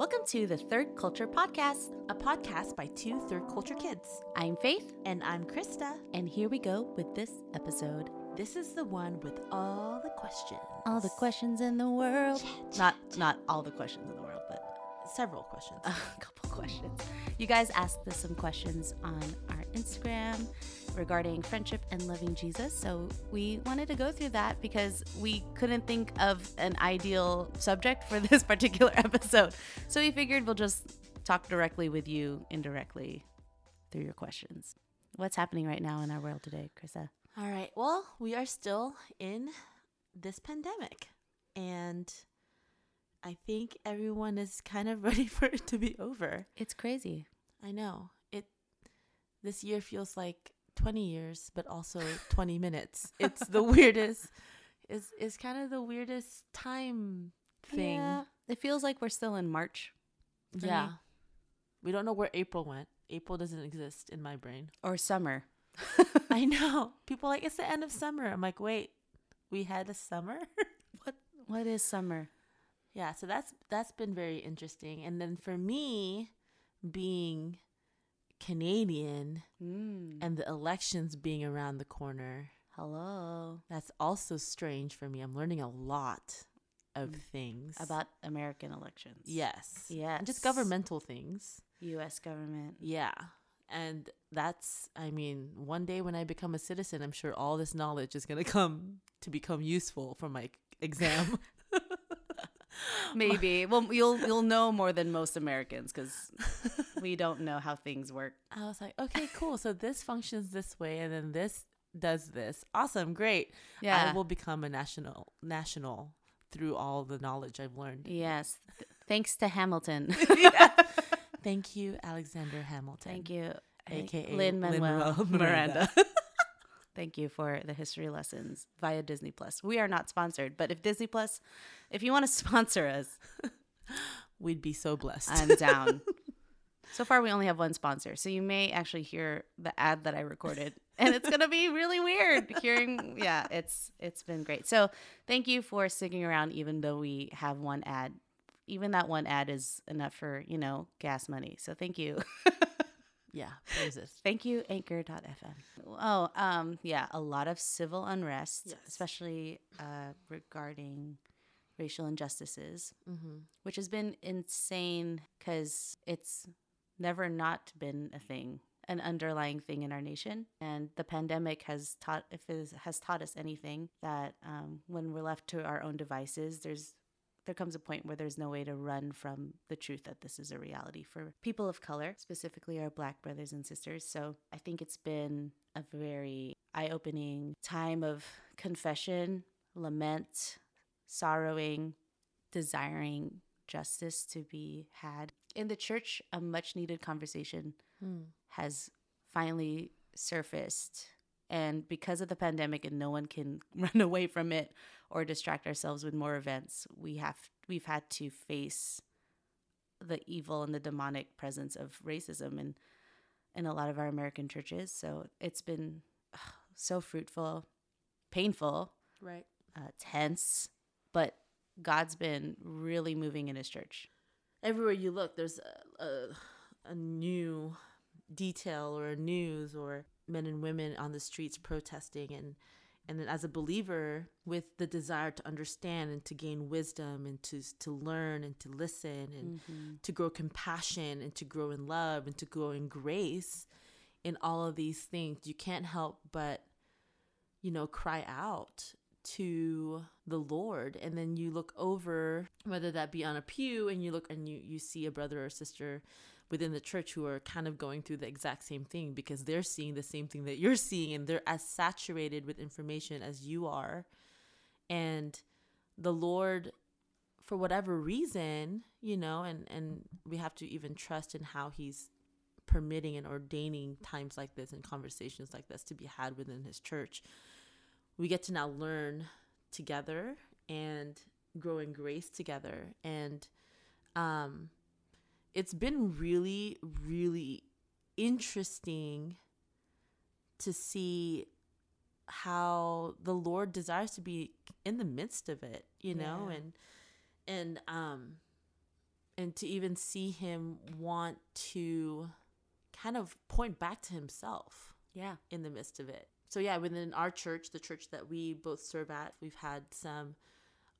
Welcome to the Third Culture Podcast. a podcast by two third culture kids. I'm Faith, And I'm Krista. and here we go with this episode. This is the one with all the questions. All the questions in the world. Not not all the questions in the world, but Several questions. a couple questions. You guys asked us some questions on our Instagram regarding friendship and loving Jesus. So we wanted to go through that because we couldn't think of an ideal subject for this particular episode. So we figured we'll just talk directly with you indirectly through your questions. What's happening right now in our world today, Krista? all right. Well, we are still in this pandemic. And I think everyone is kind of ready for it to be over. It's crazy. I know. It this year feels like 20 years, but also 20 minutes. It's the weirdest it's it's kind of the weirdest time thing. Yeah. It feels like we're still in March for me. Yeah. We don't know where April went. April doesn't exist in my brain. or summer. I know. People are like it's the end of summer. I'm like, "Wait, we had a summer?" What what is summer? yeah, so that's that's been very interesting. And then for me being Canadian Mm. and the elections being around the corner, Hello. that's also strange for me. I'm learning a lot of things About American elections. yes. Yeah. And just governmental things. US government. Yeah. And that's, I mean, one day when I become a citizen, I'm sure all this knowledge is going to come to become useful for my exam. Maybe. well, you'll you'll know more than most Americans cuz we don't know how things work. I was like, okay, cool. So this functions this way, and then this does this. Awesome, great. Yeah. I will become a national national through all the knowledge I've learned. yes. Thanks to Hamilton. Thank you, Alexander Hamilton. Thank you. AKA Lin Manuel Miranda. Miranda. Thank you for the history lessons via Disney Plus. We are not sponsored, but if Disney Plus, if you want to sponsor us, We'd be so blessed. I'm down. so far, we only have one sponsor, so you may actually hear the ad that I recorded, and it's gonna be really weird hearing. Yeah, it's it's been great. So thank you for sticking around, even though we have one ad. Even that one ad is enough for you know gas money. So thank you. Yeah, praises. Thank you, Anchor.fm. Oh, um, yeah, a lot of civil unrest, Yes. especially uh, regarding racial injustices, Mm-hmm. which has been insane because it's never not been a thing, an underlying thing in our nation. And the pandemic has taught, if it has taught us anything, that um, when we're left to our own devices, there's there comes a point where there's no way to run from the truth that this is a reality for people of color, specifically our black brothers and sisters. So I think it's been a very eye opening time of confession, lament, sorrowing, desiring justice to be had. In the church, a much needed conversation Hmm. has finally surfaced. And because of the pandemic and no one can run away from it or distract ourselves with more events, we have we've had to face the evil and the demonic presence of racism in in a lot of our American churches. So it's been ugh, so fruitful, painful, Right. uh, tense, but God's been really moving in his church. Everywhere you look, there's a, a, a new detail or a news or men and women on the streets protesting and and then as a believer with the desire to understand and to gain wisdom and to to learn and to listen and mm-hmm. to grow compassion and to grow in love and to grow in grace in all of these things you can't help but you know cry out to the lord. And then you look over whether that be on a pew and you look and you you see a brother or sister within the church who are kind of going through the exact same thing because they're seeing the same thing that you're seeing and they're as saturated with information as you are. And the lord for whatever reason you know and and we have to even trust in how he's permitting and ordaining times like this and conversations like this to be had within his church. We get to now learn together and grow in grace together. And um it's been really really interesting to see how the lord desires to be in the midst of it you know Yeah. and and um and to even see him want to kind of point back to himself Yeah. in the midst of it. So yeah, within our church, the church that we both serve at, we've had some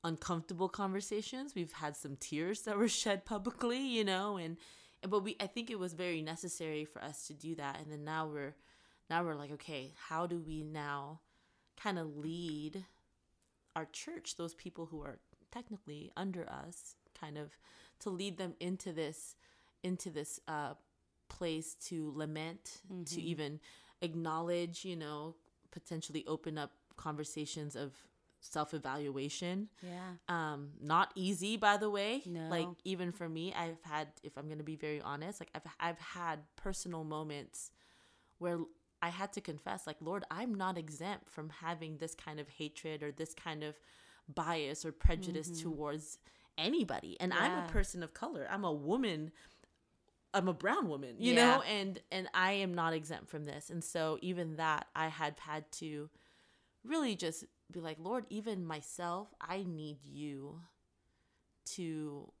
uncomfortable conversations. We've had some tears that were shed publicly, you know, and, but we I think it was very necessary for us to do that. And then now we're now we're like, okay, how do we now kind of lead our church, those people who are technically under us, kind of to lead them into this into this uh place to lament, to Mhm. even acknowledge, you know, potentially open up conversations of self-evaluation. Yeah. Um not easy by the way. No. Like even for me, I've had if I'm going to be very honest, like I've I've had personal moments where I had to confess like Lord, I'm not exempt from having this kind of hatred or this kind of bias or prejudice Mhm. towards anybody. And I'm a person of color. I'm a woman I'm a brown woman, you Yeah. know, and and I am not exempt from this. And so even that I had had to really just be like, Lord, even myself, I need you to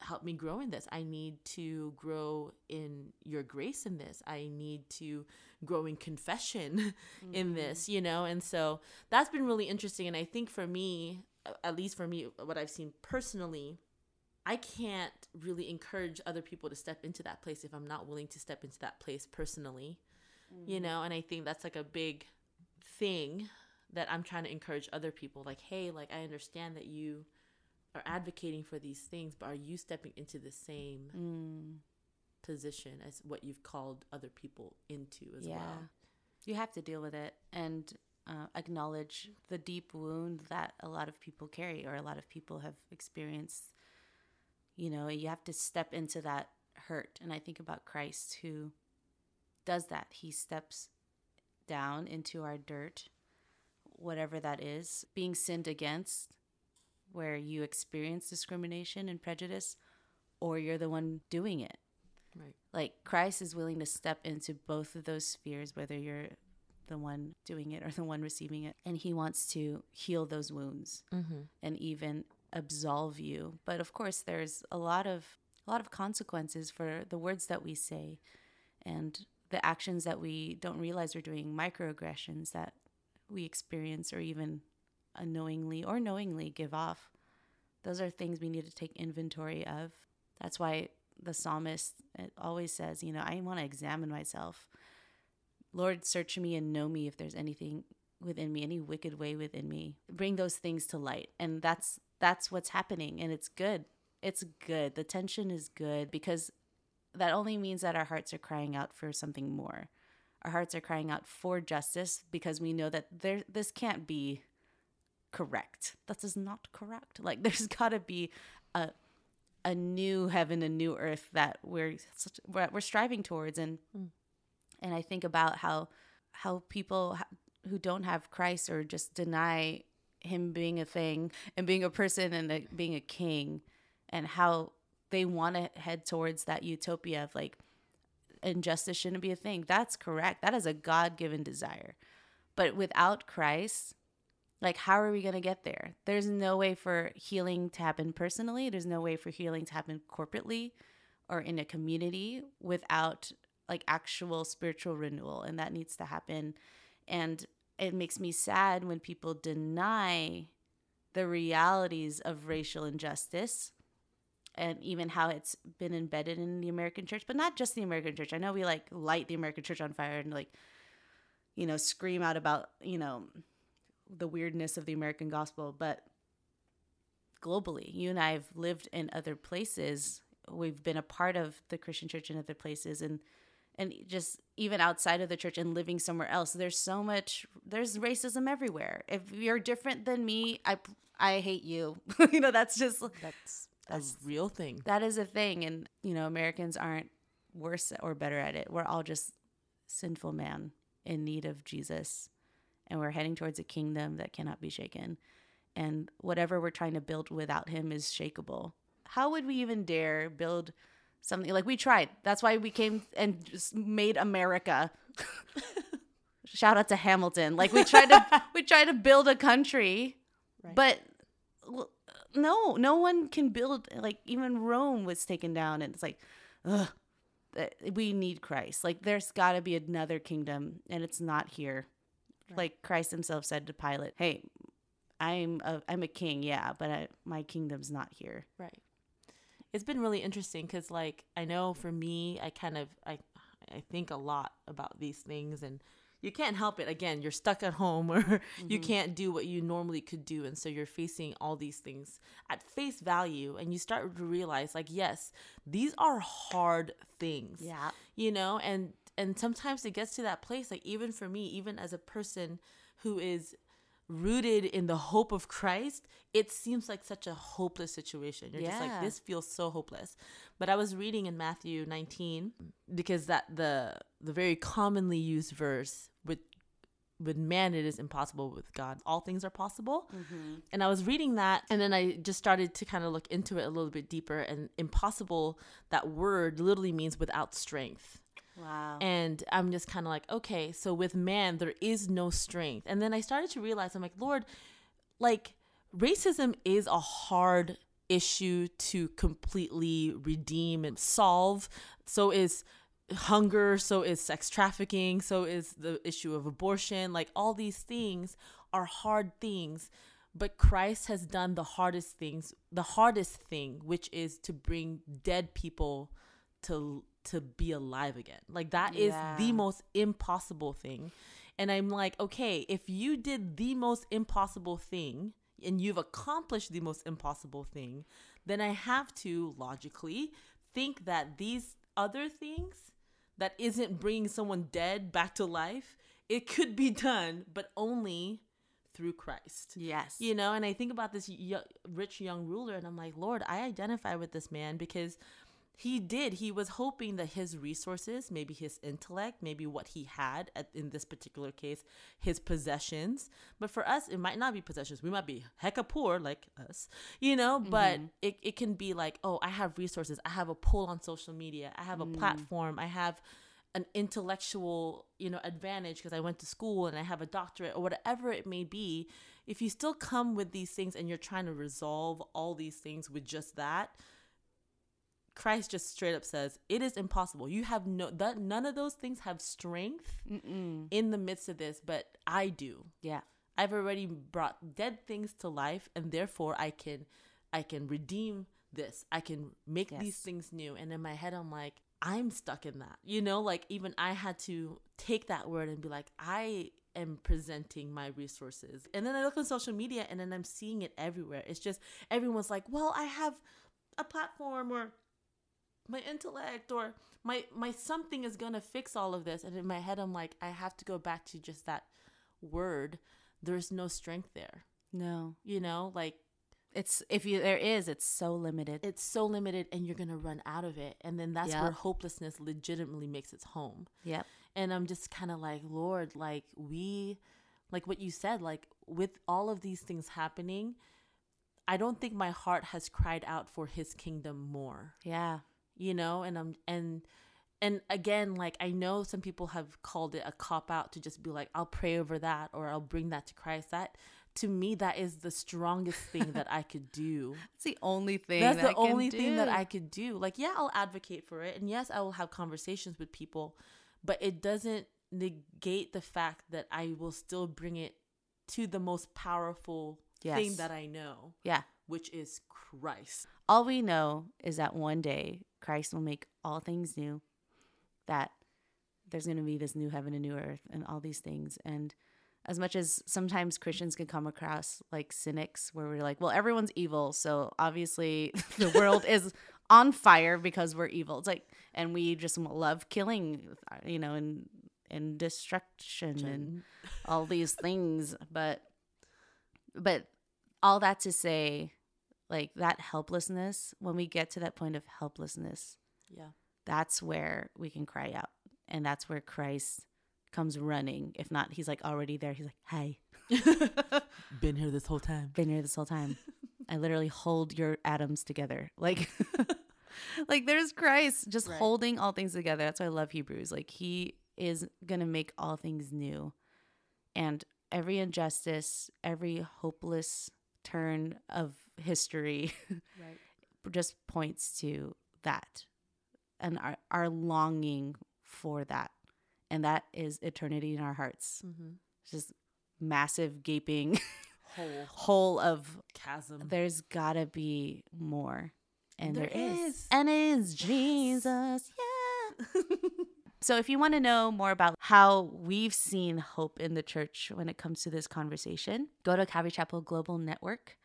help me grow in this. I need to grow in your grace in this. I need to grow in confession in mm-hmm. this, you know? And so that's been really interesting. And I think for me, at least for me, what I've seen personally, I can't really encourage other people to step into that place if I'm not willing to step into that place personally, you mm. know? And I think that's like a big thing that I'm trying to encourage other people. Like, hey, like, I understand that you are advocating for these things, but are you stepping into the same Mm, position as what you've called other people into as yeah. well? You have to deal with it and uh, acknowledge the deep wound that a lot of people carry or a lot of people have experienced. You know, you have to step into that hurt. And I think about Christ who does that. He steps down into our dirt, whatever that is, being sinned against, where you experience discrimination and prejudice, or you're the one doing it. Right. Like Christ is willing to step into both of those spheres, whether you're the one doing it or the one receiving it. And he wants to heal those wounds Mm-hmm. and even absolve you. But of course there's a lot of a lot of consequences for the words that we say and the actions that we don't realize we're doing, microaggressions that we experience or even unknowingly or knowingly give off. Those are things we need to take inventory of. That's why the psalmist always says, you know, I want to examine myself. Lord, search me and know me if there's anything within me, any wicked way within me. Bring those things to light. And that's that's what's happening and it's good. It's good. The tension is good because that only means that our hearts are crying out for something more. Our hearts are crying out for justice because we know that there this can't be correct. This is not correct. Like there's got to be a a new heaven, a new earth that we're we're, we're striving towards and Mm. and I think about how how people who don't have Christ or just deny him being a thing and being a person and a, being a king and how they want to head towards that utopia of like injustice shouldn't be a thing. That's correct. That is a God-given desire. But without Christ, like how are we going to get there? There's no way for healing to happen personally. There's no way for healing to happen corporately or in a community without like actual spiritual renewal and that needs to happen. And it makes me sad when people deny the realities of racial injustice and even how it's been embedded in the American church, but not just the American church. I know we like light the American church on fire and like, you know, scream out about, you know, the weirdness of the American gospel, but globally, you and I have lived in other places. We've been a part of the Christian church in other places and and just even outside of the church and living somewhere else. There's so much there's racism everywhere. If you're different than me, I I hate you. you know, that's just That's That's- a real thing. that is a thing and you know americans aren't worse or better at it. We're all just sinful man in need of jesus and we're heading towards a kingdom that cannot be shaken and whatever we're trying to build without him is shakable. How would we even dare build something? Like we tried. That's why we came and just made america. Shout out to hamilton. Like we tried to we tried to build a country Right. but no, no one can build like even Rome was taken down, and it's like, ugh, we need Christ. Like there's got to be another kingdom, and it's not here. Right. Like Christ Himself said to Pilate, "Hey, I'm a I'm a king, yeah, but I, my kingdom's not here." Right. It's been really interesting because, like, I know for me, I kind of I I think a lot about these things, and you can't help it. Again, you're stuck at home, or you mm-hmm. can't do what you normally could do, and so you're facing all these things at face value, and you start to realize, like, yes, these are hard things. Yeah. you know, and and sometimes it gets to that place, like even for me, even as a person who is rooted in the hope of Christ, it seems like such a hopeless situation. You're just like, this feels so hopeless. But I was reading in Matthew 19 because that the the very commonly used verse with man it is impossible with God all things are possible. Mm-hmm. And I was reading that and then I just started to kind of look into it a little bit deeper and impossible that word literally means without strength. Wow. And I'm just kind of like, okay, so with man, there is no strength. And then I started to realize, I'm like, Lord, like racism is a hard issue to completely redeem and solve. So is hunger, so is sex trafficking, so is the issue of abortion. Like all these things are hard things. But Christ has done the hardest things, the hardest thing, which is to bring dead people to to be alive again. Like that is Yeah. the most impossible thing. And I'm like, okay, if you did the most impossible thing and you've accomplished the most impossible thing, then I have to logically think that these other things that isn't bringing someone dead back to life, it could be done, but only through Christ yes. you know and i think about this y- rich young ruler and i'm like lord i identify with this man because he did. He was hoping that his resources maybe his intellect maybe what he had at, in this particular case his possessions. But for us it might not be possessions. We might be hecka poor like us you know? Mm-hmm. But it, it can be like oh i have resources. I have a pull on social media. I have a mm. platform. I have an intellectual you know advantage because i went to school and i have a doctorate or whatever it may be. If you still come with these things and you're trying to resolve all these things with just that christ just straight up says it is impossible you have no that none of those things have strength Mm-mm. in the midst of this but i do Yeah. I've already brought dead things to life and therefore I can I can redeem this. I can make these things new. And in my head I'm like I'm stuck in that. You know, like even I had to take that word and be like I am presenting my resources. And then I look on social media and then I'm seeing it everywhere. It's just everyone's like, "Well, I have a platform or my intellect or my my something is going to fix all of this." And in my head I'm like, I have to go back to just that word there's no strength there No. you know like It's if you there is, it's so limited. it's so limited and you're gonna run out of it and then that's where hopelessness legitimately makes its home yep. and i'm just kind of like lord like we like what you said like with all of these things happening i don't think my heart has cried out for his kingdom more Yeah. You know and i'm and and again like i know some people have called it a cop out to just be like i'll pray over that or i'll bring that to christ. That to me that is the strongest thing that i could do. It's the only thing. that's that the I can only thing that i could do. Like yeah i'll advocate for it and yes i will have conversations with people but it doesn't negate the fact that i will still bring it to the most powerful thing that i know. Yeah. Which is christ All we know is that one day Christ will make all things new, that there's going to be this new heaven and new earth and all these things. And as much as sometimes Christians can come across like cynics, where we're like, well, everyone's evil. So obviously the world is on fire because we're evil. It's like, and we just love killing, you know, and, and destruction and all these things. But, but all that to say, like that helplessness, when we get to that point of helplessness, yeah that's where we can cry out. And that's where Christ comes running. If not, he's like already there. He's like, Hi, been here this whole time been here this whole time. I literally hold your atoms together. Like like there's Christ just Right. holding all things together. That's why I love Hebrews. Like he is gonna make all things new. And every injustice, every hopeless turn of history Right. just points to that and our, our longing for that. And that is eternity in our hearts. Mm-hmm. Just massive gaping Whole hole of chasm. there's gotta be more. And There there is. is. And it is Jesus. Yeah. So, if you want to know more about how we've seen hope in the church when it comes to this conversation, go to Calvary Chapel Global Network,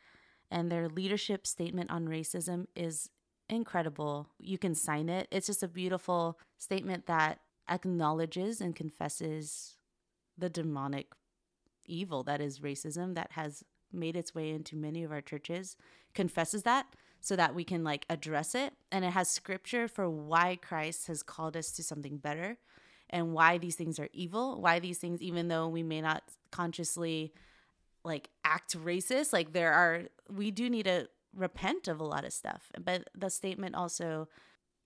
and their leadership statement on racism is incredible. You can sign it. It's just a beautiful statement that acknowledges and confesses the demonic evil that is racism that has made its way into many of our churches, confesses that so that we can like address it. And it has scripture for why Christ has called us to something better and why these things are evil, why these things, even though we may not consciously like act racist, like there are, we do need to repent of a lot of stuff. But the statement also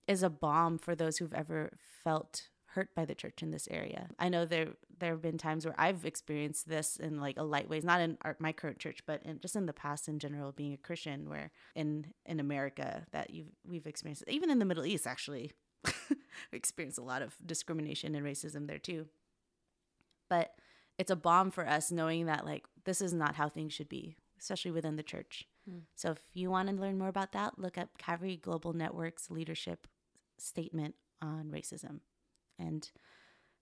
is a balm for those who've ever felt hurt by the church in this area. I know there there have been times where I've experienced this in like a light ways, not in our, my current church, but in, just in the past in general, being a Christian, where in in America that you we've experienced, even in the Middle East, actually, we experienced a lot of discrimination and racism there too. But it's a balm for us knowing that like this is not how things should be, especially within the church. Hmm. So if you want to learn more about that, look up Calvary Global Network's leadership statement on racism. And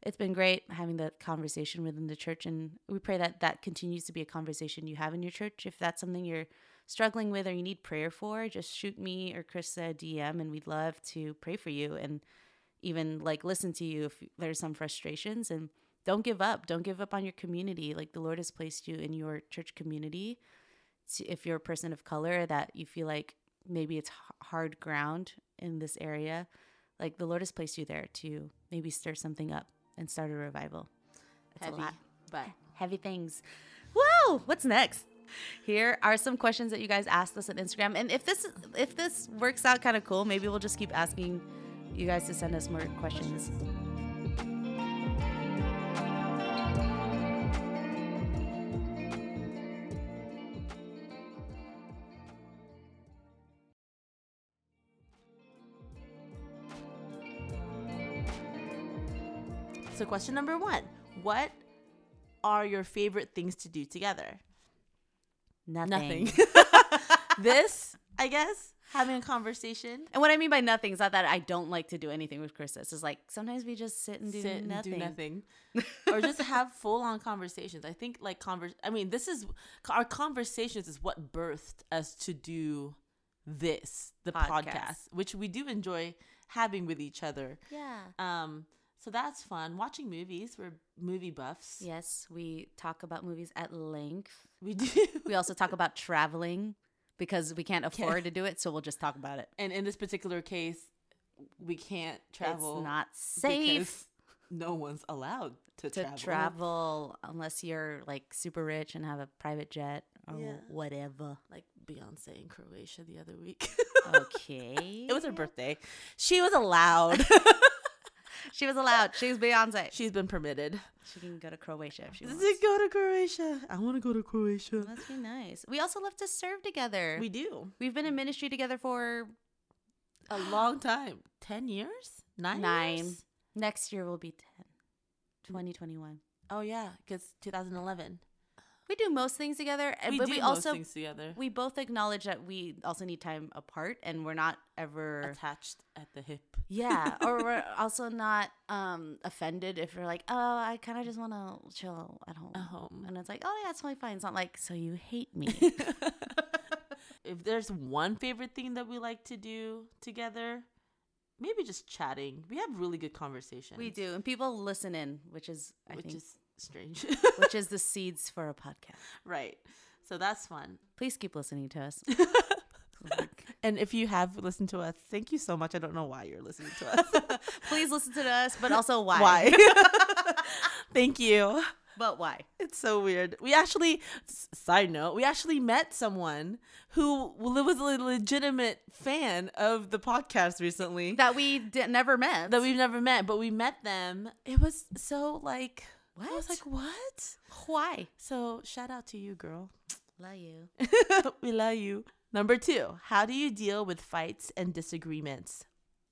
it's been great having that conversation within the church. And we pray that that continues to be a conversation you have in your church. If that's something you're struggling with or you need prayer for, just shoot me or Chris a DM and we'd love to pray for you and even like listen to you if there's some frustrations. And don't give up. Don't give up on your community. Like the Lord has placed you in your church community. If you're a person of color that you feel like maybe it's hard ground in this area, like the Lord has placed you there to maybe stir something up and start a revival. It's Heavy, a lot. but Heavy things. Whoa! What's next? Here are some questions that you guys asked us on Instagram. And if this if this works out kind of cool, maybe we'll just keep asking you guys to send us more questions. So question number one: What are your favorite things to do together? Nothing. Nothing. this, I guess, having a conversation. And what I mean by nothing is not that I don't like to do anything with Chris. It's like sometimes we just sit and do sit nothing. and do nothing or just have full-on conversations i think like converse i mean this is our conversations is what birthed us to do this the Podcast. podcast which we do enjoy having with each other Yeah. um so that's fun watching movies we're movie buffs Yes, we talk about movies at length. we do We also talk about traveling because we can't afford to do it, so we'll just talk about it. and in this particular case we can't travel It's not safe no one's allowed to, to travel. travel. unless you're like super rich and have a private jet or Yeah. whatever. like beyonce in croatia the other week Okay. it was her birthday she was allowed She was allowed. She was Beyonce. She's been permitted. She can go to Croatia if she wants. it go to Croatia? I want to go to Croatia. Must be nice. We also love to serve together. We do. We've been in ministry together for A long time. 10 years? 9 Nine. years? next year will be 10. 2021. Oh yeah, cuz 2011. We do most things together, and We but do we most also things together. we both acknowledge that we also need time apart and we're not ever attached at the hip. yeah or we're also not um offended if you're like oh i kind of just want to chill at home At home. and it's like oh yeah it's totally fine it's not like so you hate me if there's one favorite thing that we like to do together, maybe just chatting. We have really good conversations. we do and people listen in which is i which think is strange. which is the seeds for a podcast right. So that's fun. please keep listening to us And if you have listened to us, thank you so much. I don't know why you're listening to us. please listen to us but also why why? thank you. but why It's so weird. We actually, side note, we actually met someone who was a legitimate fan of the podcast recently that we di- never met that we've never met, but we met them. It was so like, I was like, what? why So shout out to you, girl. love you we love you. Number two, how do you deal with fights and disagreements?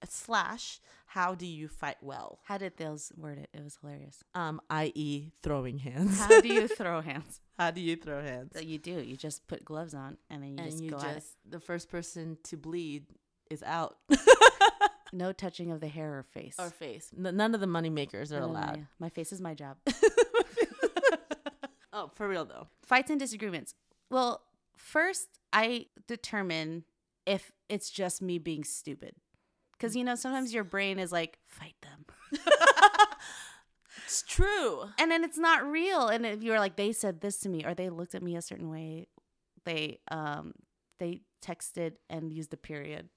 Slash, how do you fight well? How did those word it? It was hilarious. Um, i.e., throwing hands. How do you throw hands? how do you throw hands? So you do. You just put gloves on and then you and just you go at it. just the first person to bleed is out No touching of the hair or face. or face. N- none of the money makers are allowed. My face is my job. Oh, for real though. Fights and disagreements. Well, first I determine if it's just me being stupid. Because, you know, sometimes your brain is like, fight them. It's true. And then it's not real. And if you're like, they said this to me or they looked at me a certain way, they, um, they texted and used a period.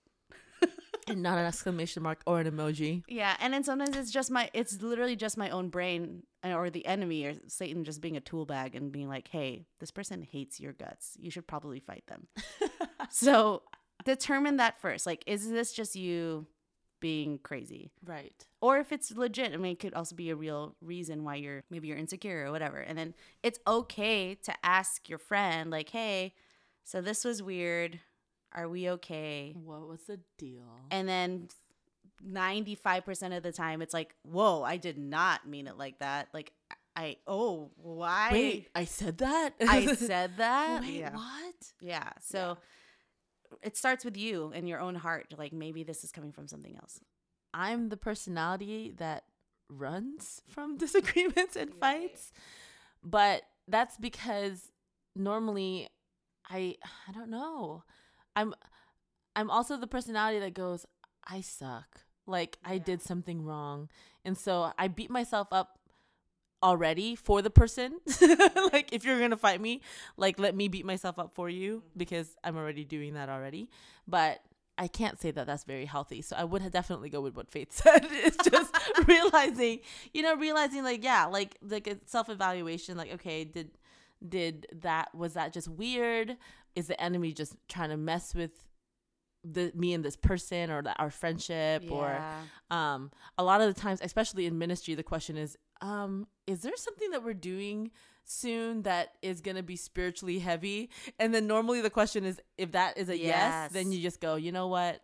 And not an exclamation mark or an emoji. Yeah, and then sometimes it's just my it's literally just my own brain uh, or the enemy or Satan just being a tool bag and being like, "Hey, this person hates your guts. You should probably fight them." so, determine that first. Like, is this just you being crazy? Right. Or if it's legit, I mean, it could also be a real reason why you're maybe you're insecure or whatever. And then it's okay to ask your friend like, "Hey, so this was weird. Are we okay?" What was the deal? and then 95% of the time it's like whoa i did not mean it like that like i oh why Wait, I said that? i said that Wait, yeah what? yeah so it starts with you and your own heart like maybe this is coming from something else I'm the personality that runs from disagreements and fights. But that's because normally I I don't know. I'm I'm also the personality that goes, I suck. Like I did something wrong. And so I beat myself up already for the person. like if you're going to fight me, like let me beat myself up for you mm-hmm. because I'm already doing that already. But I can't say that that's very healthy. So I would definitely go with what Faith said. It's just realizing, you know, realizing like yeah, like like a self-evaluation like okay, did did that was that just weird? Is the enemy just trying to mess with the me and this person or the, our friendship or um a lot of the times especially in ministry the question is um is there something that we're doing soon that is going to be spiritually heavy? And then normally the question is if that is a yes, then you just go you know what?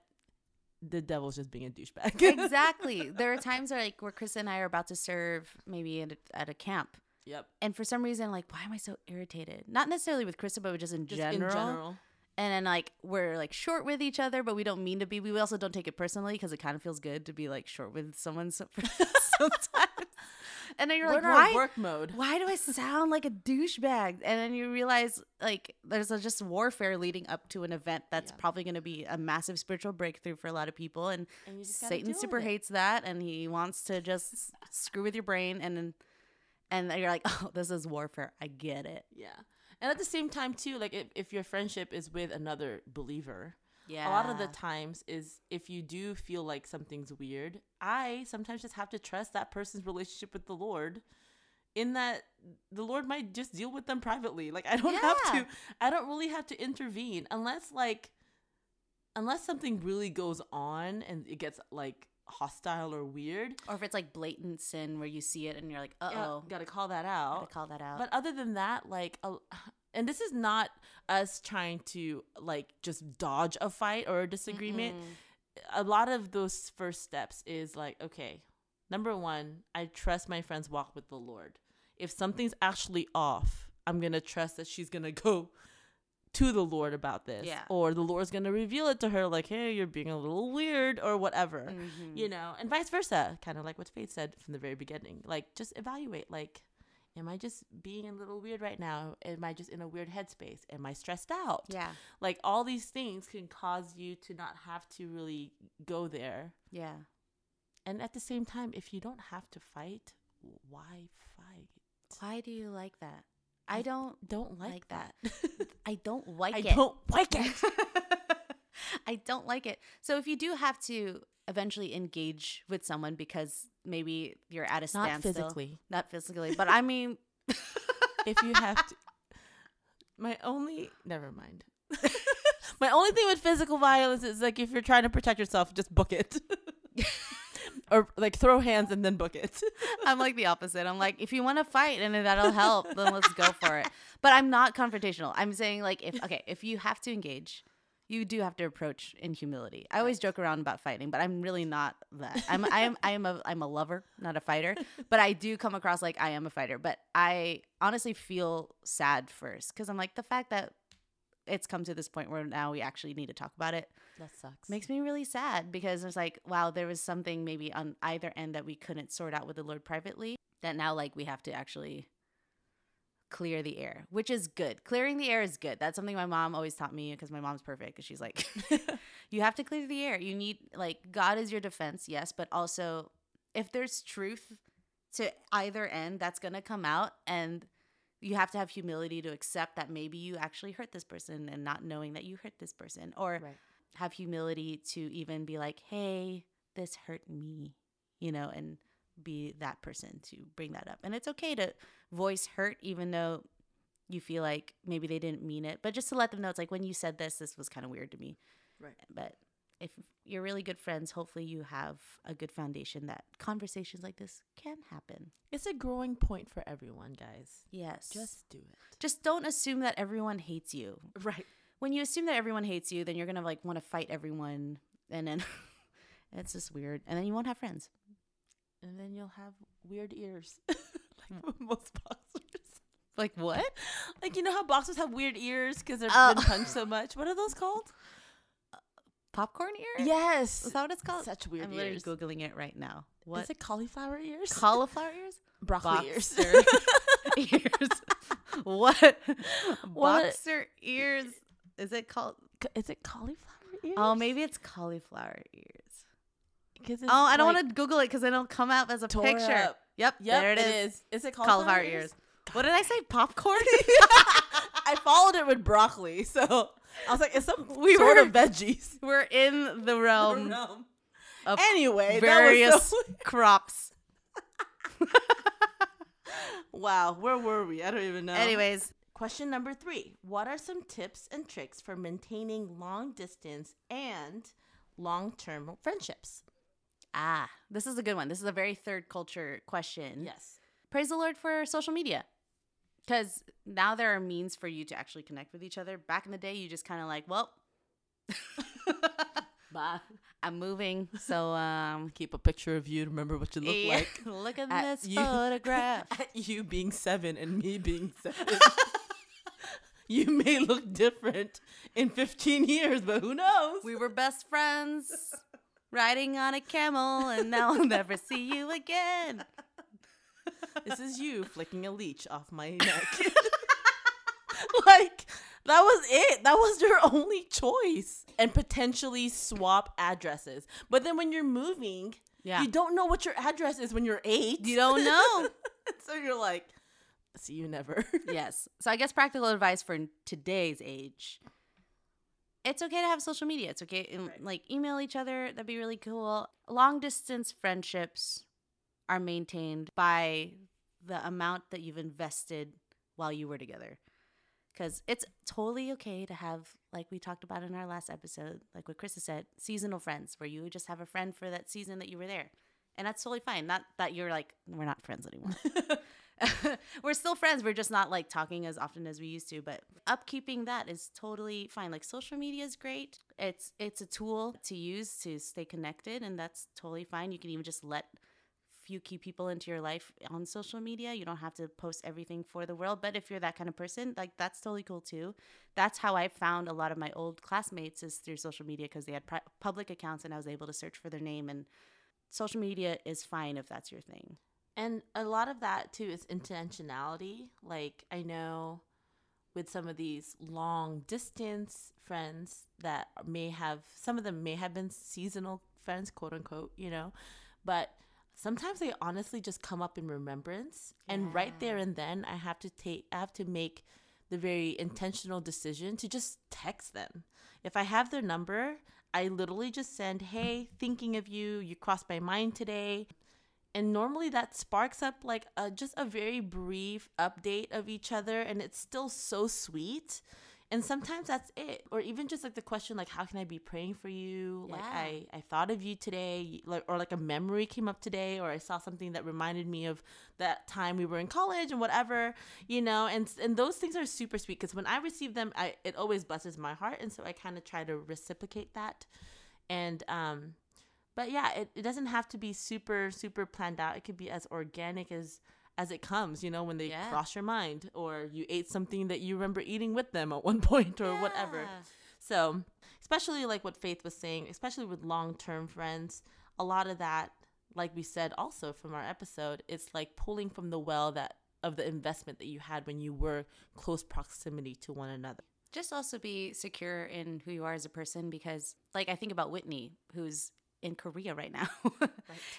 The devil's just being a douchebag. Exactly. There are times where like where chris and i are about to serve maybe at a, at a camp yep. And for some reason like why am i so irritated? Not necessarily with krista but just in just general in general. and then like we're like short with each other but we don't mean to be. We also don't take it personally because it kind of feels good to be like short with someone so- sometimes. And then you're we're like why work mode. why do i sound like a douchebag? And then you realize like there's a just warfare leading up to an event that's Yeah. probably going to be a massive spiritual breakthrough for a lot of people and and you just gotta satan super hates that and he wants to just screw with your brain and then and then you're like oh this is warfare. I get it. Yeah. And at the same time too like if, if your friendship is with another believer yeah a lot of the times is if you do feel like something's weird i sometimes just have to trust that person's relationship with the lord in that the lord might just deal with them privately. Like i don't have to i don't really have to intervene unless like unless something really goes on and it gets like hostile or weird or if it's like blatant sin where you see it and you're like uh-oh gotta call that out. gotta call that out but other than that, like, a, and this is not us trying to like just dodge a fight or a disagreement. A lot of those first steps is like, okay, number one, I trust my friend's walk with the Lord. If something's actually off, I'm gonna trust that she's gonna go to the Lord about this, Yeah. or the Lord's gonna reveal it to her, like, hey, you're being a little weird, or whatever Mhm. you know, and vice versa, kind of like what Faith said from the very beginning. Like, just evaluate. Like, am I just being a little weird right now? Am I just in a weird headspace? Am I stressed out? yeah Like, all these things can cause you to not have to really go there. yeah And at the same time, if you don't have to fight, why fight? why do you like that i I don't Don't like, Like that. i don't like I it don't like it. I don't like it. So if you do have to eventually engage with someone because maybe you're at a Not standstill, physically. not physically, but I mean, if you have to my only never mind my only thing with physical violence is like if you're trying to protect yourself just book it or like throw hands and then book it I'm like the opposite. I'm like, if you want to fight and that'll help, then let's go for it. But I'm not confrontational. I'm saying like, if okay, if you have to engage, you do have to approach in humility. I always joke around about fighting, but I'm really not that. I'm I am I am a I'm a lover, not a fighter, but I do come across like I am a fighter. But I honestly feel sad first because I'm like the fact that it's come to this point where now we actually need to talk about it. That sucks. makes me really sad because it's like wow there was something maybe on either end that we couldn't sort out with the lord privately that now like we have to actually clear the air which is good. Clearing the air is good. That's something my mom always taught me because my mom's perfect because she's like you have to clear the air. You need like god is your defense yes but also if there's truth to either end that's going to come out and you have to have humility to accept that maybe you actually hurt this person and not knowing that you hurt this person or right. have humility to even be like, hey, this hurt me, you know, and be that person to bring that up. And it's okay to voice hurt, even though you feel like maybe they didn't mean it, but just to let them know it's like when you said this, this was kind of weird to me. Right. But if you're really good friends, hopefully you have a good foundation that conversations like this can happen. It's a growing point for everyone, guys. Yes. Just do it. just don't assume that everyone hates you. Right. when you assume that everyone hates you, then you're gonna like want to fight everyone, and then it's just weird, and then you won't have friends. And then you'll have weird ears. like hmm. most boxers. Like what? Like you know how boxers have weird ears because they've Oh. been punched so much. What are those called? Popcorn ear? Yes. Is that what it's called? Such weird ears. I'm literally ears. googling it right now. What? Is it cauliflower ears? cauliflower ears? Broccoli ears. Boxer ears. what? What? Boxer ears. Is it called? Is it cauliflower ears? Oh, maybe it's cauliflower ears. 'Cause Oh, I don't like want to Google it because then it'll come out as a tore picture. up. Yep, Yep, there it is. is. Is it cauliflower, Cauliflower ears? ears. What did I say? Popcorn? I followed it with broccoli, so I was like, it's some We sort were- of veggies. We're in the realm realm. of Anyway, various that was so crops. wow. Where were we? I don't even know. Anyways, question number three: What are some tips and tricks for maintaining long distance and long term friendships? ah, this is a good one. This is a very third culture question. Yes. Praise the Lord for social media. Because now there are means for you to actually connect with each other. Back in the day, you just kind of like, well, Bye. I'm moving. So, um, Keep a picture of you to remember what you look yeah, like. look at, At this you- photograph. At you being seven and me being seven. you may look different in 15 years, but who knows? we were best friends riding on a camel, and now I'll never see you again. This is you flicking a leech off my neck. like, that was it. That was your only choice. And potentially swap addresses. But then when you're moving, Yeah. you don't know what your address is when you're eight. You don't know. so you're like, see you never. yes. So I guess practical advice for today's age. It's okay to have social media. It's okay Right. like email each other. That'd be really cool. Long distance friendships are maintained by the amount that you've invested while you were together. Cuz it's totally okay to have like we talked about in our last episode, like what Chris said, seasonal friends where you just have a friend for that season that you were there. And that's totally fine. Not that you're like we're not friends anymore. we're still friends. We're just not like talking as often as we used to. But upkeeping that is totally fine. Like social media is great. It's it's a tool to use to stay connected, and that's totally fine. You can even just let few key people into your life on social media. You don't have to post everything for the world. But if you're that kind of person, like that's totally cool too. That's how I found a lot of my old classmates is through social media because they had pri- public accounts, and I was able to search for their name. And social media is fine if that's your thing. And a lot of that too is intentionality. Like I know with some of these long distance friends that may have some of them may have been seasonal friends, quote unquote, you know, but sometimes they honestly just come up in remembrance and right there and then I have to take I have to make the very intentional decision to just text them. If I have their number, I literally just send, "Hey, thinking of you. You crossed my mind today." and normally that sparks up like a, just a very brief update of each other and it's still so sweet and sometimes that's it or even just like the question like how can i be praying for you? Like i i thought of you today like or like a memory came up today or i saw something that reminded me of that time we were in college and whatever you know? And and those things are super sweet because when i receive them i it always blesses my heart and so i kind of try to reciprocate that. And um but yeah it, it doesn't have to be super super planned out. It could be as organic as as it comes you know when they Yeah. cross your mind or you ate something that you remember eating with them at one point or whatever. So especially like what faith was saying especially with long-term friends a lot of that like we said also from our episode it's like pulling from the well that of the investment that you had when you were close proximity to one another. Just also be secure in who you are as a person because like i think about whitney who's in korea right now.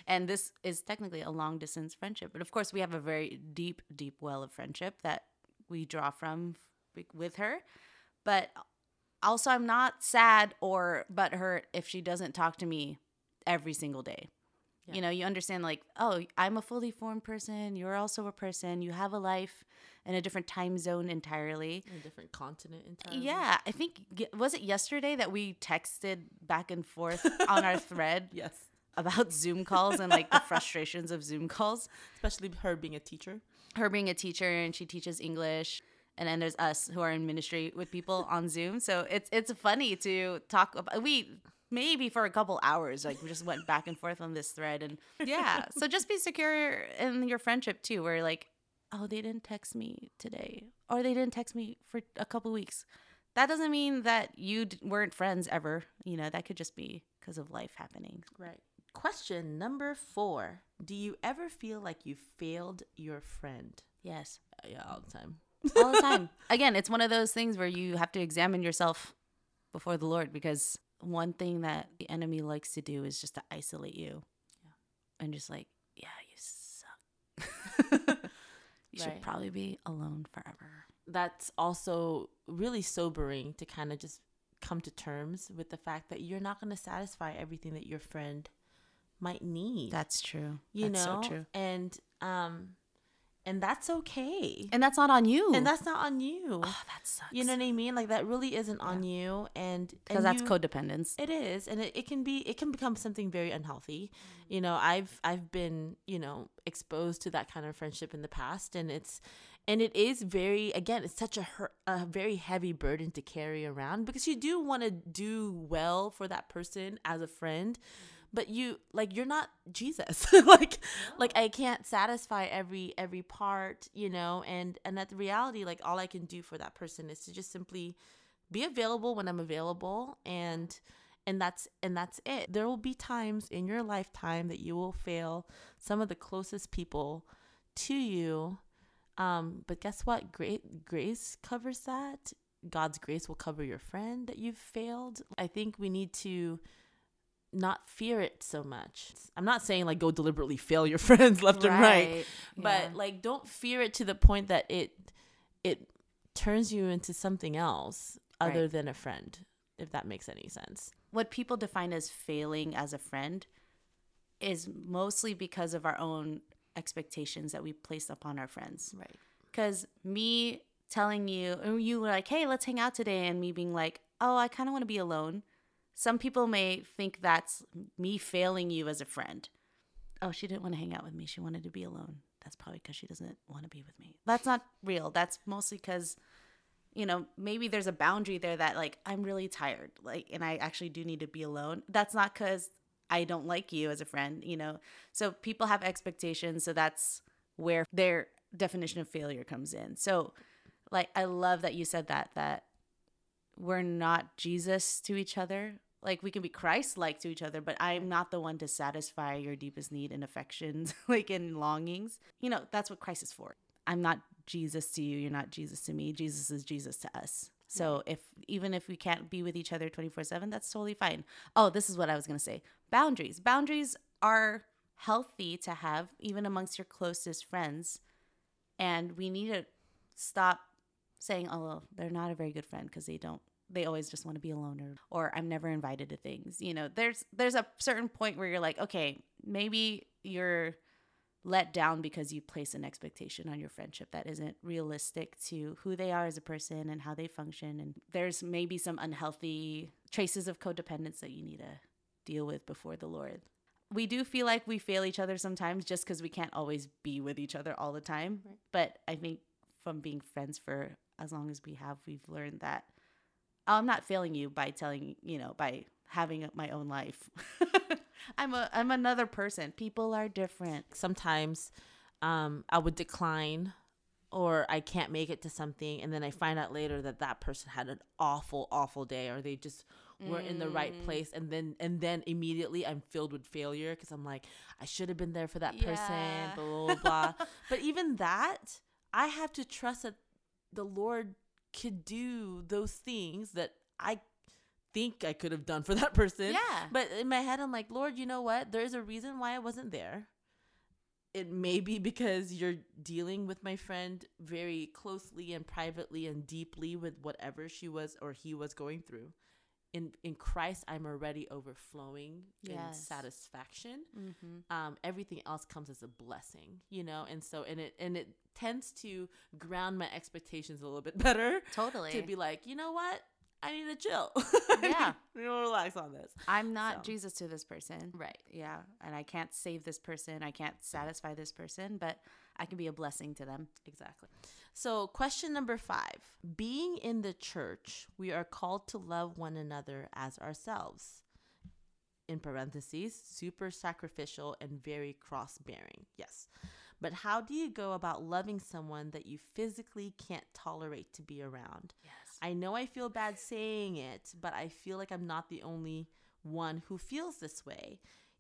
And this is technically a long distance friendship but of course we have a very deep deep well of friendship that we draw from with her. But also i'm not sad or butthurt if she doesn't talk to me every single day Yeah. you know you understand like oh i'm a fully formed person you're also a person you have a life in a different time zone entirely in a different continent entirely yeah, I think was it yesterday that we texted back and forth on our thread yes about Zoom calls and like the frustrations of Zoom calls. especially her being a teacher Her being a teacher and she teaches English, and then there's us who are in ministry with people on Zoom. So it's it's funny to talk about. We maybe for a couple hours like we just went back and forth on this thread and yeah. So just be secure in your friendship too. Where like oh they didn't text me today or they didn't text me for a couple weeks that doesn't mean that you d- weren't friends ever you know that could just be because of life happening Right. Question number four Do you ever feel like you failed your friend? yes Uh, Yeah, all the time. all the time again it's one of those things where you have to examine yourself before the lord because one thing that the enemy likes to do is just to isolate you. And just like yeah you suck. You should probably be alone forever. That's also really sobering to kind of just come to terms with the fact that you're not going to satisfy everything that your friend might need. that's true. You that's know, so true. And um, and that's okay. and that's not on you And that's not on you. oh that sucks You know what I mean? Like that really isn't on you, and because that's you- codependence It is, and it, it can be it can become something very unhealthy. You know, I've I've been you know exposed to that kind of friendship in the past, and it's and it is very again it's such a a very heavy burden to carry around because you do want to do well for that person as a friend but you like you're not jesus. Like like i can't satisfy every every part you know and and that the reality like all i can do for that person is to just simply be available when i'm available and and that's and that's it. There will be times in your lifetime that you will fail some of the closest people to you um but guess what? Great grace covers that. God's grace will cover your friend that you've failed. I think we need to not fear it so much i'm not saying like go deliberately fail your friends left and right but yeah. like don't fear it to the point that it it turns you into something else other Right. than a friend if that makes any sense what people define as failing as a friend is mostly because of our own expectations that we place upon our friends. right Because me telling you, or you were like, hey, let's hang out today, and me being like, oh, I kind of want to be alone. Some people may think that's me failing you as a friend. Oh, she didn't want to hang out with me. She wanted to be alone. That's probably because she doesn't want to be with me. That's not real. That's mostly because you know, maybe there's a boundary there that like I'm really tired, like, and I actually do need to be alone. That's not because I don't like you as a friend, you know. So people have expectations, so that's where their definition of failure comes in. So, like, I love that you said that that we're not Jesus to each other. Like we can be Christ-like to each other, but I'm not the one to satisfy your deepest need and affections, like in longings. You know, that's what Christ is for. I'm not Jesus to you, you're not Jesus to me. Jesus is Jesus to us. So if even if we can't be with each other 24/7, that's totally fine. Oh, this is what I was going to say. Boundaries. Boundaries are healthy to have even amongst your closest friends. And we need to stop saying, "Oh, well, they're not a very good friend because they don't they always just want to be alone or or I'm never invited to things." You know, there's there's a certain point where you're like, "Okay, maybe you're let down because you place an expectation on your friendship that isn't realistic to who they are as a person and how they function. And there's maybe some unhealthy traces of codependence that you need to deal with before the Lord. We do feel like we fail each other sometimes just because we can't always be with each other all the time. Right. But I think from being friends for as long as we have, we've learned that I'm not failing you by telling, you know, by having my own life. I'm a I'm another person. People are different. Sometimes um, I would decline or I can't make it to something and then I find out later that that person had an awful awful day or they just weren't in the right Mm. place and then and then immediately I'm filled with failure cuz I'm like I should have been there for that person blah blah blah. but even that I have to trust that the Lord could do those things that I think I could have done for that person. Yeah. But in my head, I'm like, Lord, you know what? There's a reason why I wasn't there. It may be because you're dealing with my friend very closely and privately and deeply with whatever she was or he was going through. In in Christ, I'm already overflowing in satisfaction. Mm-hmm. Um, everything else comes as a blessing, you know, and so and it and it tends to ground my expectations a little bit better Totally. to be like, you know what, I need to chill. Yeah. you know, relax on this. I'm not So. Jesus to this person. Right. Yeah. And I can't save this person. I can't satisfy this person, but I can be a blessing to them. Exactly. So, question number five Being in the church, we are called to love one another as ourselves. In parentheses, super sacrificial and very cross bearing. Yes. But how do you go about loving someone that you physically can't tolerate to be around? Yes. I know I feel bad saying it, but I feel like I'm not the only one who feels this way.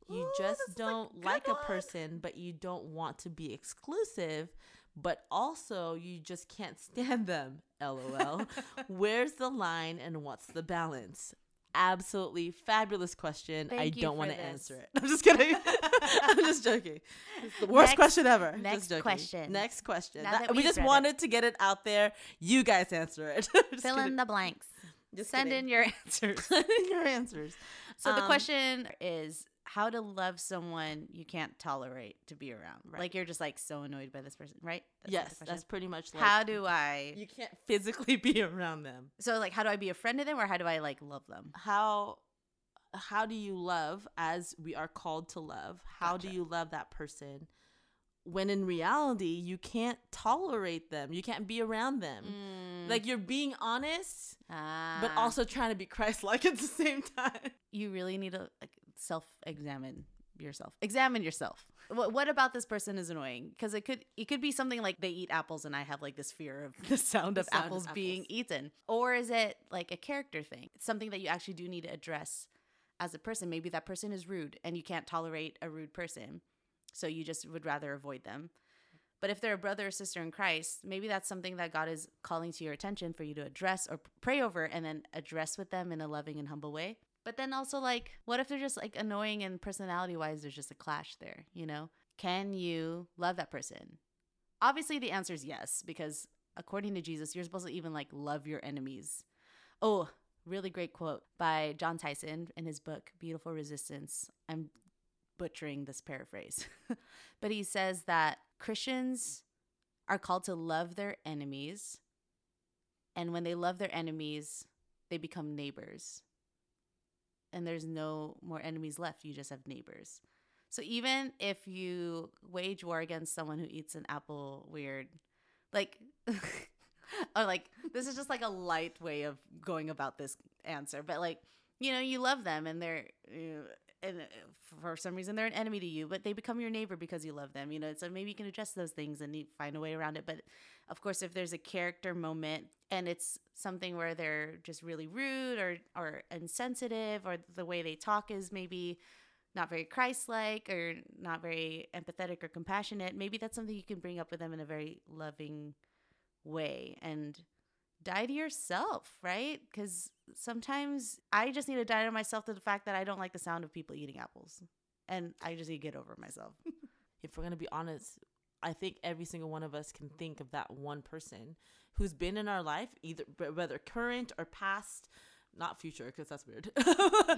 You Ooh, just this is a don't like a person, but you don't want to be exclusive, but also you just can't stand them. LOL. Where's the line and what's the balance? Absolutely fabulous question. I Thank you don't want to this. answer it. I'm just kidding. I'm just joking. It's the worst Next- question ever. next question. Next question. That- that we just read it. wanted to get it out there. You guys answer it. Fill kidding. in the blanks. Just Send kidding. in your answers. Send in your answers. So the Um, question is how to love someone you can't tolerate to be around. Right. Like you're just like so annoyed by this person, right? That's yes, question that's pretty much like how do I you can't physically be around them. So like how do I be a friend to them or how do I like love them? How how do you love as we are called to love? How do you love that person when in reality you can't tolerate them? You can't be around them. Like you're being honest, but Mm. Ah. also trying to be Christ-like at the same time. you really need to like, self-examine yourself. Examine yourself. What, what about this person is annoying? Because it could it could be something like they eat apples and I have like this fear of the sound, The of, sound of apples being apples. eaten. Or is it like a character thing? It's something that you actually do need to address as a person. Maybe that person is rude and you can't tolerate a rude person. So you just would rather avoid them. But if they're a brother or sister in Christ, maybe that's something that God is calling to your attention for you to address or pray over and then address with them in a loving and humble way. But then also, like, what if they're just like annoying and personality wise, there's just a clash there, you know? Can you love that person? Obviously, the answer is yes, because according to Jesus, you're supposed to even like love your enemies. Oh, really great quote by Jon Tyson in his book, Beautiful Resistance. I'm butchering this paraphrase, but he says that Christians are called to love their enemies. And when they love their enemies, they become neighbors. And there's no more enemies left. You just have neighbors. So even if you wage war against someone who eats an apple weird, like, or like, this is just like a light way of going about this answer, but like, you know, you love them and they're, uh, and uh, for some reason they're an enemy to you, but they become your neighbor because you love them, you know, so maybe you can address those things and you find a way around it. But of course, if there's a character moment and it's something where they're just really rude or, or insensitive or the way they talk is maybe not very Christ-like or not very empathetic or compassionate, maybe that's something you can bring up with them in a very loving way and die to yourself, right? Because sometimes I just need to die to myself to the fact that I don't like the sound of people eating apples, and I just need to get over myself. if we're gonna be honest, I think every single one of us can think of that one person who's been in our life, either whether current or past, not future because that's weird.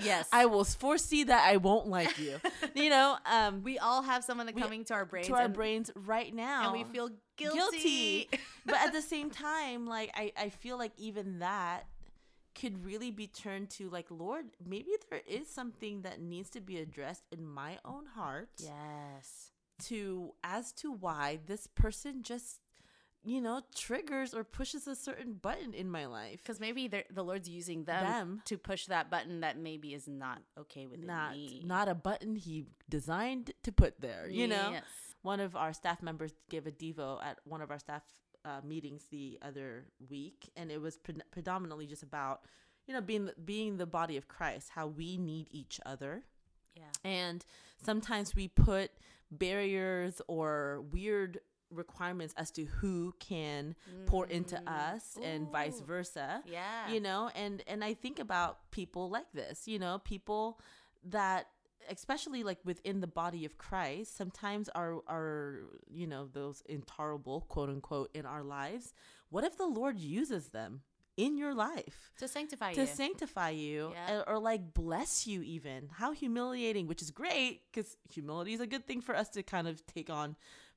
Yes. I will foresee that I won't like you. you know, um, We all have someone that coming to our brains to our brains right now, and we feel guilty. guilty. but at the same time, like I, I feel like even that could really be turned to like, Lord, maybe there is something that needs to be addressed in my own heart yes. to as to why this person just you know triggers or pushes a certain button in my life Because maybe the Lord's using them, Them. to push that button that maybe is not okay with not me. not a button he designed to put there you know one of our staff members gave a devo at one of our staff uh, meetings the other week and it was pre- predominantly just about you know being the, being the body of christ how we need each other Yeah. and sometimes we put barriers or weird requirements as to who can pour into us and vice Mm. Versa Yeah. you know and and i think about people like this you know people that especially like within the body of christ sometimes are are you know those intolerable quote unquote in our lives what if the lord uses them in your life to sanctify to you. sanctify you Yeah. or, or, like bless you even how humiliating which is great because humility is a good thing for us to kind of take on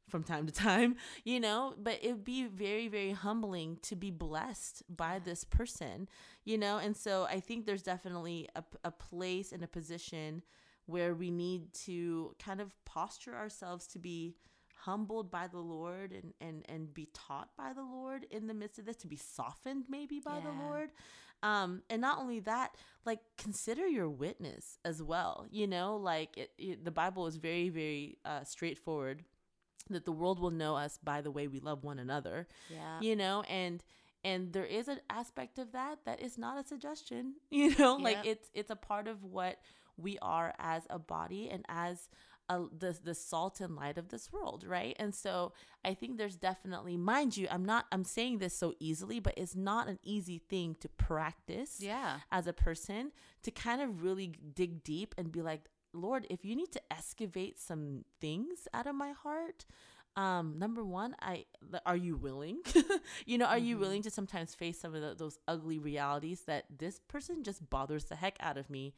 from time to time you know but it'd be very very humbling to be blessed by this person you know and so i think there's definitely a, a place and a position where we need to kind of posture ourselves to be humbled by the Lord and, and, and be taught by the Lord in the midst of this, to be softened maybe by the Lord. Um, and not only that, like consider your witness as well. You know, like it, it, the Bible is very, very uh, straightforward that the world will know us by the way we love one another. yeah. You know, and and there is an aspect of that that is not a suggestion. You know, like it's it's a part of what we are as a body and as a, the the salt and light of this world, right? And so I think there's definitely, mind you, I'm not I'm saying this so easily, but it's not an easy thing to practice Yeah. as a person to kind of really dig deep and be like, Lord, if you need to excavate some things out of my heart, um, number one, I are you willing? you know, are you Mhm. willing to sometimes face some of the, those ugly realities that this person just bothers the heck out of me,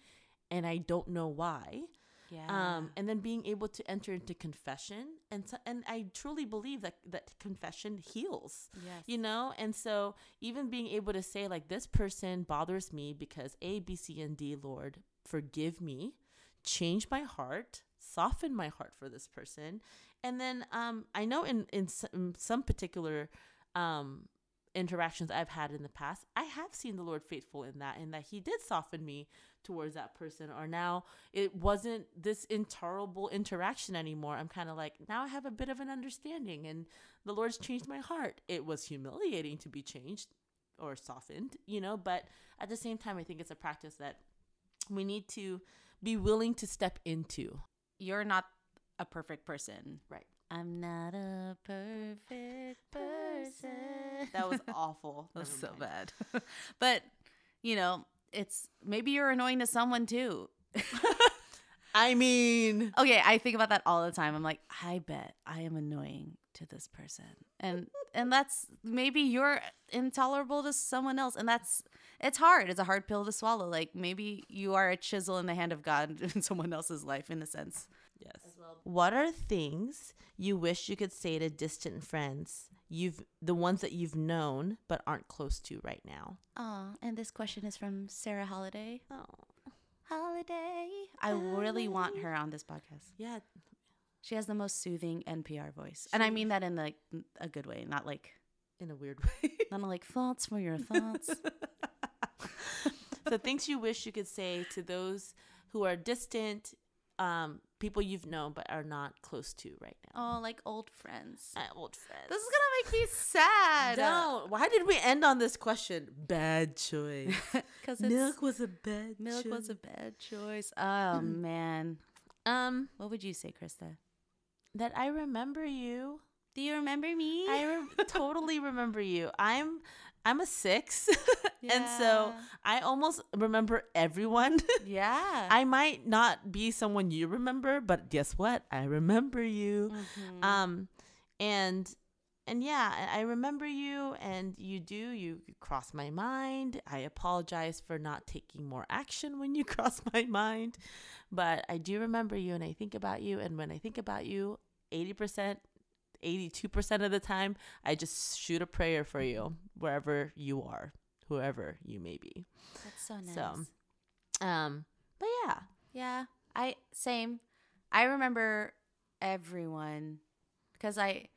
and I don't know why Yeah. um, and then being able to enter into confession and and I truly believe that that confession heals yes. you know and so even being able to say like this person bothers me because a b c and d lord forgive me change my heart soften my heart for this person. And then um i know in in some, some particular um interactions i've had in the past i have seen the lord faithful in that and that he did soften me towards that person. Or now it wasn't this intolerable interaction anymore. I'm kind of like now i have a bit of an understanding and the lord's changed my heart. It was humiliating to be changed or softened you know but at the same time i think it's a practice that we need to be willing to step into You're not a perfect person. Right. I'm not a perfect person. that was awful That was so bad. but, you know, it's maybe you're annoying to someone too. i mean Okay, I think about that all the time. I'm like, I bet I am annoying to this person. And and that's maybe you're intolerable to someone else and that's it's hard. It's a hard pill to swallow. Like maybe you are a chisel in the hand of God in someone else's life in a sense. Yes. What are things you wish you could say to distant friends? You've the ones that you've known but aren't close to right now. Oh, and this question is from Sarah Holiday. Oh, Holiday. I really want her on this podcast. yeah. She has the most soothing NPR voice. And I mean that in like a good way, not like In a weird way. not like thoughts for your thoughts. so things you wish you could say to those who are distant, um, people you've known but are not close to right now. oh, like old friends. My old friends. This is gonna make me sad. Don't. Why did we end on this question? Bad choice. Because milk was a bad choice. milk choice. was a bad choice. Oh man. um What would you say, Krista? that I remember you. Do you remember me? I re- totally remember you. I'm I'm a 6 and so I almost remember everyone. yeah. I might not be someone you remember, but guess what? I remember you. Mhm. Um and and yeah, I remember you, and you do. You cross my mind. I apologize for not taking more action when you cross my mind, but I do remember you, and I think about you. And when I think about you, eighty percent, eighty-two percent of the time, I just shoot a prayer for you wherever you are, whoever you may be. That's so nice. So, Um, but yeah, Yeah, I same. I remember everyone because I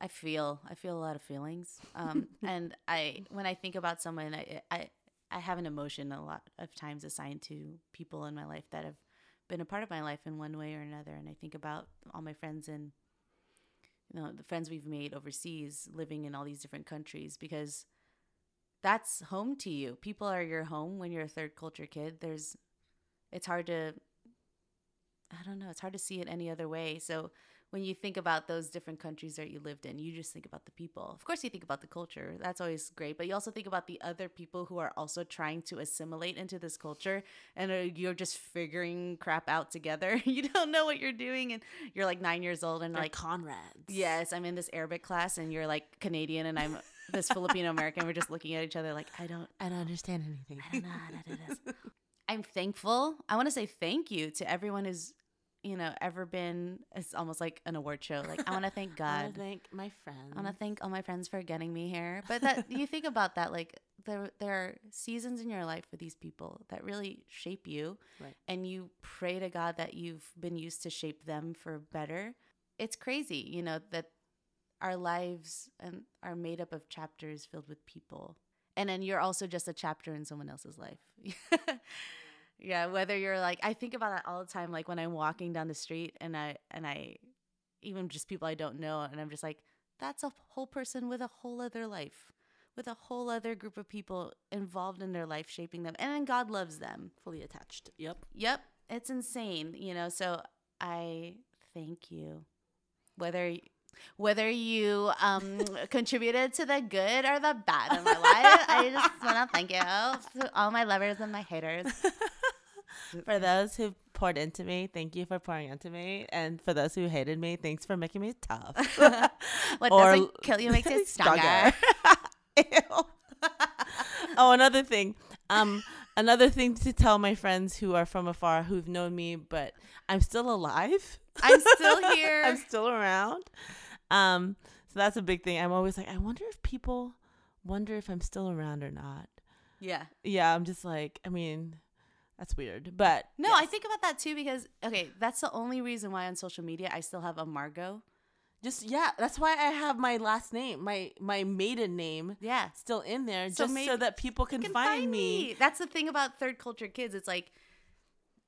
I feel I feel a lot of feelings. Um and I when I think about someone I I I have an emotion a lot of times assigned to people in my life that have been a part of my life in one way or another and I think about all my friends and you know the friends we've made overseas living in all these different countries because that's home to you. People are your home when you're a third culture kid. There's it's hard to I don't know, it's hard to see it any other way. So when you think about those different countries that you lived in, you just think about the people. Of course, you think about the culture. That's always great. But you also think about the other people who are also trying to assimilate into this culture and uh, you're just figuring crap out together. you don't know what you're doing. And you're like nine years old and like like, Conrads. yes, I'm in this Arabic class and you're like Canadian and I'm this Filipino American. We're just looking at each other like, I don't, I don't understand anything. I don't know how to do this. I'm thankful. I want to say thank you to everyone who's, you know, ever been. It's almost like an award show. Like I want to thank God. I wanna thank my friends. I want to thank all my friends for getting me here. But that you think about that, like there there are seasons in your life with these people that really shape you, Right. and you pray to God that you've been used to shape them for better. It's crazy, you know, that our lives and are made up of chapters filled with people, and then you're also just a chapter in someone else's life. yeah, whether you're like, I think about that all the time. Like when I'm walking down the street and I and I even just people I don't know, and I'm just like, that's a whole person with a whole other life, with a whole other group of people involved in their life, shaping them, and then God loves them. fully attached. Yep. Yep, it's insane, you know. So I thank you, whether whether you um contributed to the good or the bad in my life. I just want to thank you to all my lovers and my haters. For those who poured into me, thank you for pouring into me. And for those who hated me, thanks for making me tough. What Or- doesn't kill you makes you stronger. Oh, another thing. Um, another thing to tell my friends who are from afar who've known me, but I'm still alive. I'm still here. I'm still around. Um, so that's a big thing. I'm always like, I wonder if people wonder if I'm still around or not. yeah. Yeah, I'm just like, I mean, that's weird. But No, I think about that too because okay, that's the only reason why on social media I still have a Margot. just yeah, that's why I have my last name, my my maiden name Yeah. still in there, So just so that people can, can find, me. That's the thing about third culture kids. It's like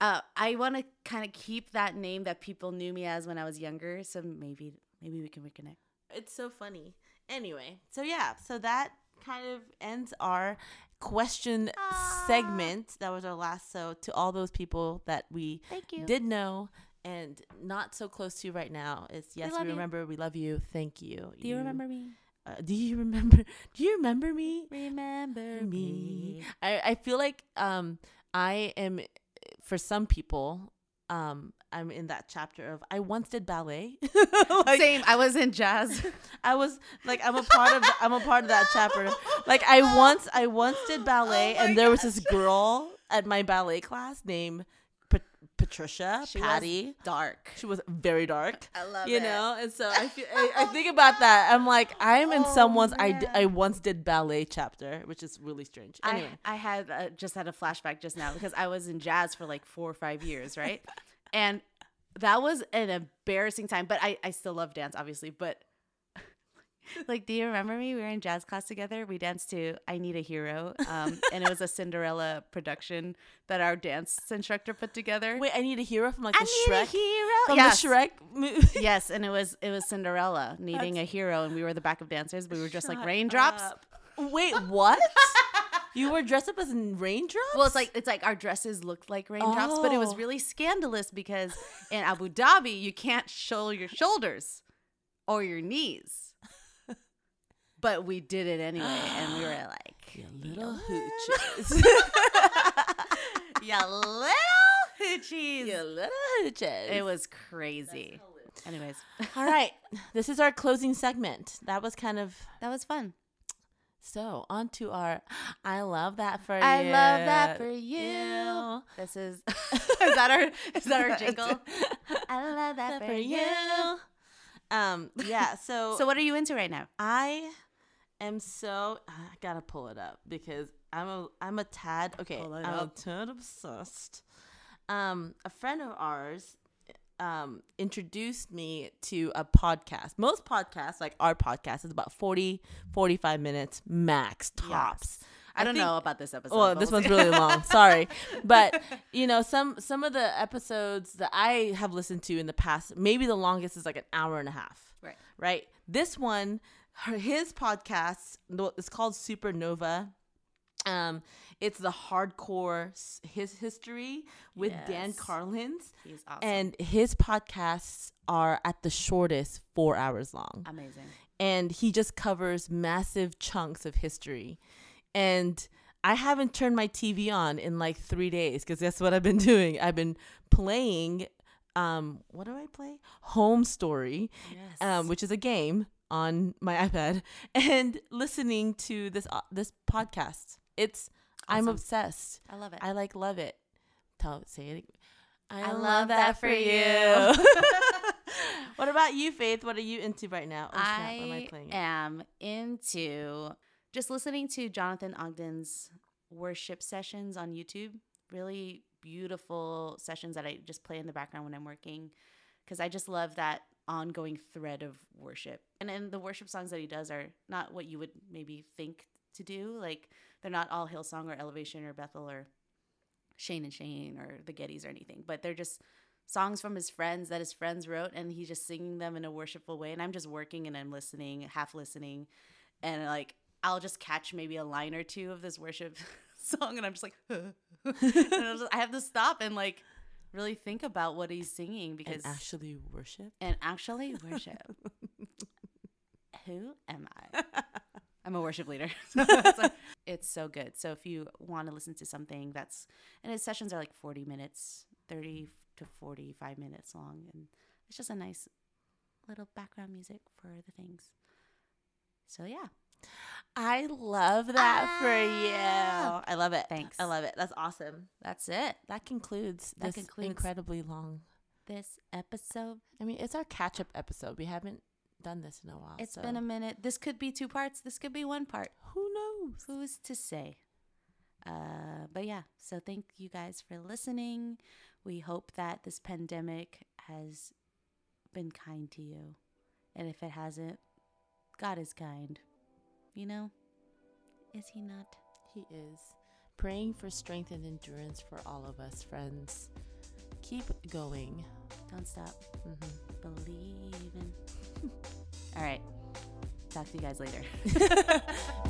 uh, I want to kind of keep that name that people knew me as when I was younger. So maybe maybe we can reconnect. It's so funny. Anyway, so yeah, so that kind of ends our question Ah. segment. That was our last. So to all those people that we Thank you. did know and not so close to right now, is yes, we you. remember, we love you, thank you. Do you remember me? Uh, do you remember? Do you remember me? Remember me. me. I, I feel like um I am for some people um I'm in that chapter of I once did ballet. like Same. I was in jazz. I was like I'm a part of I'm a part of that chapter. Like I once I once did ballet Oh and there was this girl at my ballet class named Pat- Patricia She was Patty. dark. She was very dark. I love you it. know, and so I feel I, I think about that. I'm like I'm in Oh, someone's I, d-. I once did ballet chapter, which is really strange. Anyway, I, I had uh, just had a flashback just now because I was in jazz for like four or five years, right? and that was an embarrassing time, but I, I still love dance, obviously. But like, do you remember me? We were in jazz class together. We danced to I Need a Hero. Um, and it was a Cinderella production that our dance instructor put together. Wait, I need a hero from like I the need a Shrek. hero. From yes. the Shrek movie. yes, and it was it was Cinderella needing a hero, and we were the back of dancers. We were just like raindrops. up. Wait, what? you were dressed up as raindrops? Well, it's like it's like our dresses looked like raindrops, but it was Oh. really scandalous because in Abu Dhabi you can't show your shoulders or your knees. But we did it anyway, and we were like, you little "Yeah, hooches. you little hoochies. you little hooches. It was crazy. Anyways, All right. This is our closing segment. That was kind of that was fun. so on to our I love that for I you. I love that for you. you. This is is that our is that our jingle? I love that That for you. Um yeah, so So what are you into right now? I am so I gotta pull it up because I'm a I'm a tad okay. I'm up. a tad obsessed. Um, a friend of ours um introduced me to a podcast. Most podcasts, like our podcast, is about 40, 45 minutes max tops. Yes. I don't think- know about this episode. Well, this one's really long. Sorry, but you know some some of the episodes that I have listened to in the past, maybe the longest is like an hour and a half. Right. Right. This one, her, his podcast, it's called Supernova. Um, it's the hardcore his history with Dan Carlin's, He's awesome. and his podcasts are at the shortest four hours long Amazing. and he just covers massive chunks of history. And I haven't turned my TV on in like three days because that's what I've been doing. I've been playing, um, what do I play? Home Story, Yes. um, which is a game on my iPad, and listening to this uh, this podcast. It's I'm obsessed. I love it. I like love it. Tell say it. I, I love, love that, for you. what about you, Faith? What are you into right now? Oh, snap, am I I playing? am into just listening to Jonathan Ogden's worship sessions on YouTube. Really beautiful sessions that I just play in the background when I'm working because I just love that ongoing thread of worship. And then the worship songs that he does are not what you would maybe think to do. Like they're not all Hillsong or Elevation or Bethel or Shane and Shane or the Gettys or anything, but they're just songs from his friends that his friends wrote and he's just singing them in a worshipful way and I'm just working and I'm listening, half listening and like I'll just catch maybe a line or two of this worship song and I'm just like and just- I have to stop and like really think about what he's singing because and actually worship. and actually worship. Who am I? I'm a worship leader. So it's so good. So if you want to listen to something that's and his sessions are like 40 minutes, 30 to 45 minutes long and it's just a nice little background music for the things. So yeah. I love that for you. Ah. I love it. Thanks. I love it. That's awesome. That's it. That concludes That this concludes- incredibly long. This episode. I mean, it's our catch-up episode. We haven't done this in a while. It's so been a minute. This could be two parts. This could be one part. who knows? who's to say uh but yeah so thank you guys for listening we hope that this pandemic has been kind to you and if it hasn't god is kind you know? Is he not? He is. Praying for strength and endurance for all of us, friends. Keep going. don't stop. Hmm believing all right. Talk to you guys later